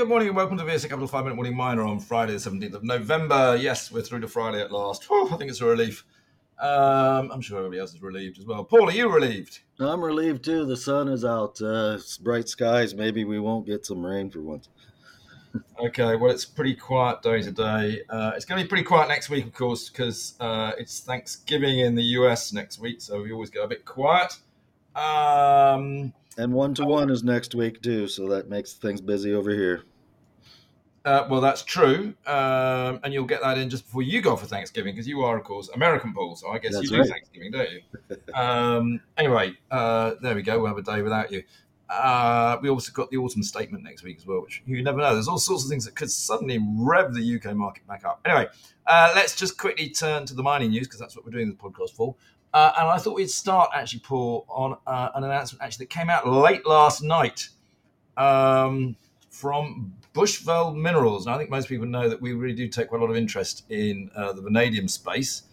good morning, and welcome to VSA Capital 5 Minute Morning Miner on Friday, the 17th of November. Yes, we're through to Friday at last. Whew, I think it's a relief. Um, I'm sure everybody else is relieved as well. Paul, are you relieved? I'm relieved too. The sun is out. Uh, it's bright skies. Maybe we won't get some rain for once. Okay, well, it's pretty quiet day today. Uh, it's going to be pretty quiet next week, of course, because uh, it's Thanksgiving in the US next week, so we always get a bit quiet. Um, And one to one is next week too, so that makes things busy over here. Uh, well, that's true, um, and you'll get that in just before you go for Thanksgiving, because you are, of course, American, Paul. So I guess That's you do Thanksgiving, don't you? um, anyway, uh, there we go. We'll have a day without you. Uh, we also got the autumn statement next week as well, which you never know. There's all sorts of things that could suddenly rev the UK market back up. Anyway, uh, let's just quickly turn to the mining news because that's what we're doing the podcast for. Uh, and I thought we'd start actually, Paul, on uh, an announcement actually that came out late last night um, from Bushveld Minerals. And I think most people know that we really do take quite a lot of interest in uh, the vanadium space.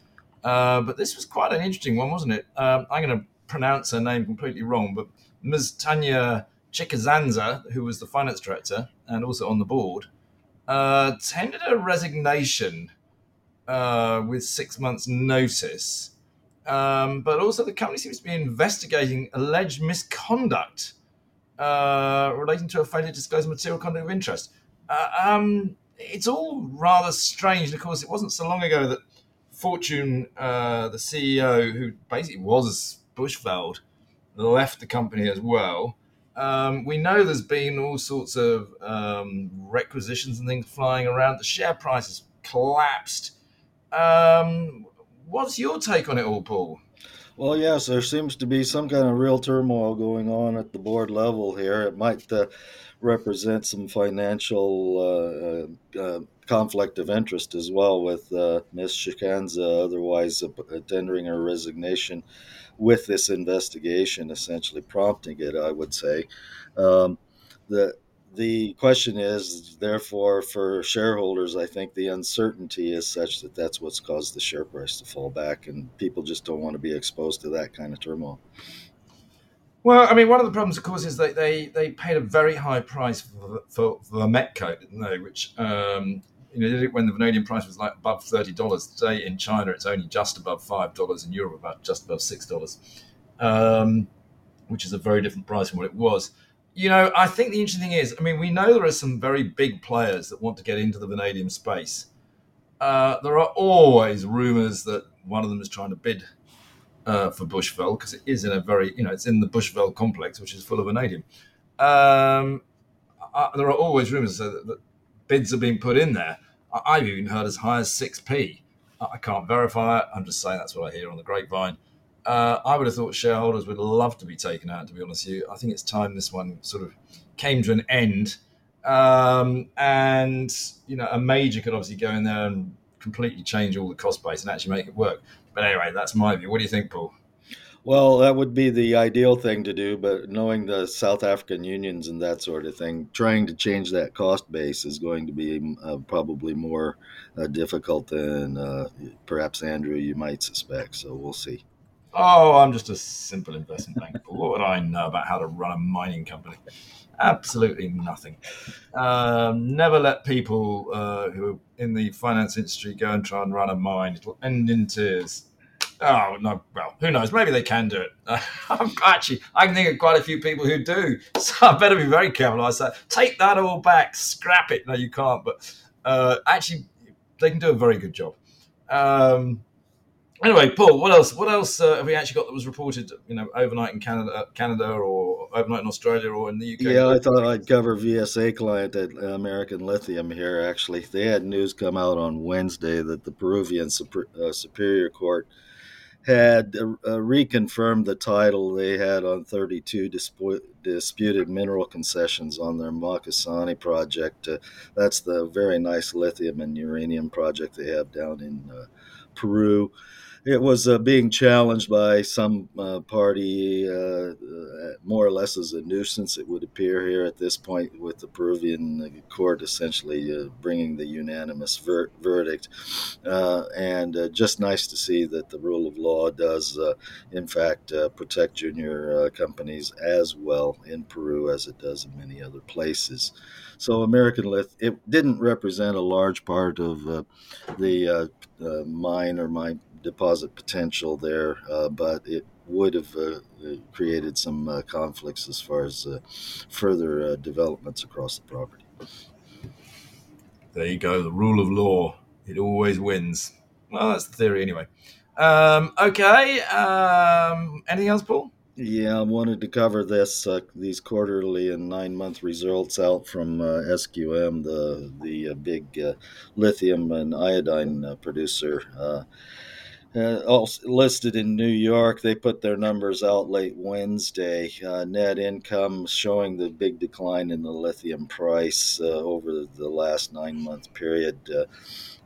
Uh, but this was quite an interesting one, wasn't it? Um, I'm going to pronounce her name completely wrong, but Ms. Tanya Chikazanza, who was the finance director and also on the board, uh, tendered a resignation uh, with six months' notice. Um, but also, the company seems to be investigating alleged misconduct uh, relating to a failure to disclose material conduct of interest. Uh, um, it's all rather strange. And of course, it wasn't so long ago that Fortune, uh, the CEO, who basically was Bushveld, left the company as well. Um, we know there's been all sorts of um, requisitions and things flying around. The share price has collapsed. Um, what's your take on it all, Paul? Well, yes, there seems to be some kind of real turmoil going on at the board level here. It might uh, represent some financial uh, uh, conflict of interest as well with uh, Ms. Shikanza, otherwise uh, tendering her resignation with this investigation, essentially prompting it, I would say. Um, the the question is, therefore, for shareholders, I think the uncertainty is such that that's what's caused the share price to fall back, and people just don't want to be exposed to that kind of turmoil. Well, I mean, one of the problems, of course, is that they, they paid a very high price for, for, Vametco, didn't they? Which, um, you know, did it when the vanadium price was like above $30. Today in China, it's only just above $5. In Europe, about just above $6, um, which is a very different price from what it was. You know, I think the interesting thing is, I mean, we know there are some very big players that want to get into the vanadium space. Uh, there are always rumors that one of them is trying to bid uh, for Bushveld because it is in a very, you know, it's in the Bushveld complex, which is full of vanadium. Um, I, there are always rumors that, that bids are being put in there. I, I've even heard as high as 6p. I, I can't verify it. I'm just saying that's what I hear on the grapevine. Uh, I would have thought shareholders would love to be taken out, to be honest with you. I think it's time this one sort of came to an end. Um, and, you know, a major could obviously go in there and completely change all the cost base and actually make it work. But anyway, that's my view. What do you think, Paul? Well, that would be the ideal thing to do, but knowing the South African unions and that sort of thing, trying to change that cost base is going to be uh, probably more uh, difficult than uh, perhaps Andrew you might suspect. So we'll see. Oh, I'm just a simple investment banker. what would I know about how to run a mining company? Absolutely nothing. Um, never let people uh, who are in the finance industry go and try and run a mine. It'll end in tears. Oh no! Well, who knows? Maybe they can do it. Actually, I can think of quite a few people who do. So I better be very careful. I say, take that all back, scrap it. No, you can't. But uh, actually, they can do a very good job. Um, Anyway, Paul, what else? What else uh, have we actually got that was reported? You know, overnight in Canada, Canada, or overnight in Australia, or in the UK? Yeah, I thought I'd cover VSA client at American Lithium here. Actually, they had news come out on Wednesday that the Peruvian Super, uh, Superior Court had uh, reconfirmed the title they had on 32 dispu- disputed mineral concessions on their Macusani project. Uh, that's the very nice lithium and uranium project they have down in uh, Peru it was uh, being challenged by some uh, party uh, uh, more or less as a nuisance, it would appear here at this point, with the Peruvian court essentially uh, bringing the unanimous ver- verdict. Uh, and just nice to see that the rule of law does, in fact, protect junior companies as well in Peru as it does in many other places. So American Lith, it didn't represent a large part of the mine or mine deposit potential there, uh, but it would have uh, created some uh, conflicts as far as further developments across the property. There you go. The rule of law. It always wins. Well, that's the theory anyway. Um, okay. Um, anything else, Paul? Yeah, I wanted to cover this uh, these quarterly and nine month results out from uh, SQM, the the uh, big uh, lithium and iodine uh, producer. Uh, listed in New York, they put their numbers out late Wednesday. Uh, net income showing the big decline in the lithium price uh, over the last nine month period uh,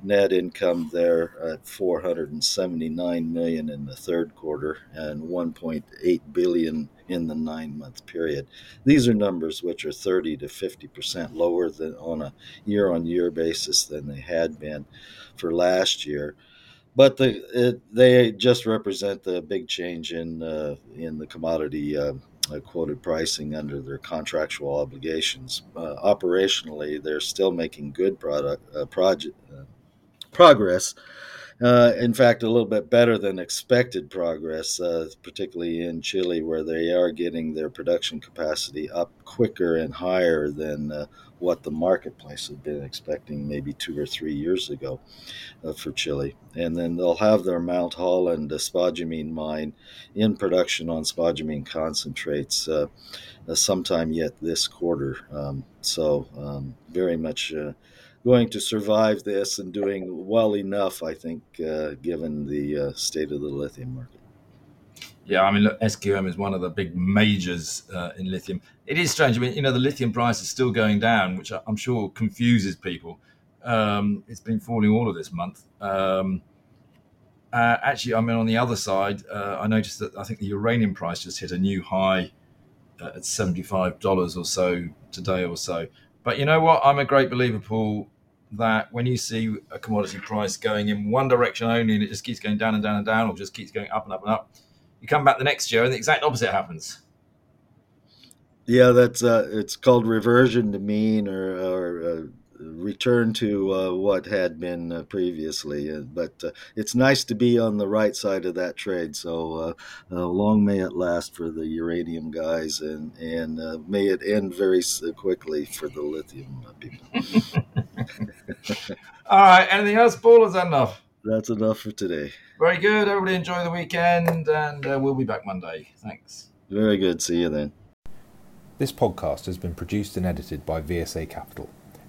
net income there at 479 million in the third quarter and 1.8 billion in the nine month period. These are numbers which are 30 to 50 percent lower than on a year on year basis than they had been for last year. But the, it, they just represent the big change in uh, in the commodity uh, quoted pricing under their contractual obligations. Uh, operationally, they're still making good product uh, project uh, progress. Uh, in fact, a little bit better than expected progress, uh, particularly in Chile, where they are getting their production capacity up quicker and higher than uh, what the marketplace had been expecting maybe two or three years ago uh, for Chile. And then they'll have their Mount Holland spodumene mine in production on spodumene concentrates uh, uh, sometime yet this quarter. Um, so, um, very much going to survive this and doing well enough, I think, uh, given the uh, state of the lithium market. Yeah, I mean, look, SQM is one of the big majors uh, in lithium. It is strange. I mean, you know, the lithium price is still going down, which I'm sure confuses people. Um, it's been falling all of this month. Um, uh, actually, I mean, on the other side, uh, I noticed that I think the uranium price just hit a new high uh, at $75 or so today or so. But you know what? I'm a great believer, Paul, that when you see a commodity price going in one direction only and it just keeps going down and down and down or just keeps going up and up and up, you come back the next year and the exact opposite happens. Yeah, that's uh, it's called reversion to mean or, or uh, return to uh, what had been uh, previously. Uh, but uh, it's nice to be on the right side of that trade. So uh, uh, long may it last for the uranium guys, and and may it end very quickly for the lithium people. All right. Anything else, Paul? Is that enough? That's enough for today. Very good. Everybody enjoy the weekend, and we'll be back Monday. Thanks. Very good. See you then. This podcast has been produced and edited by VSA Capital.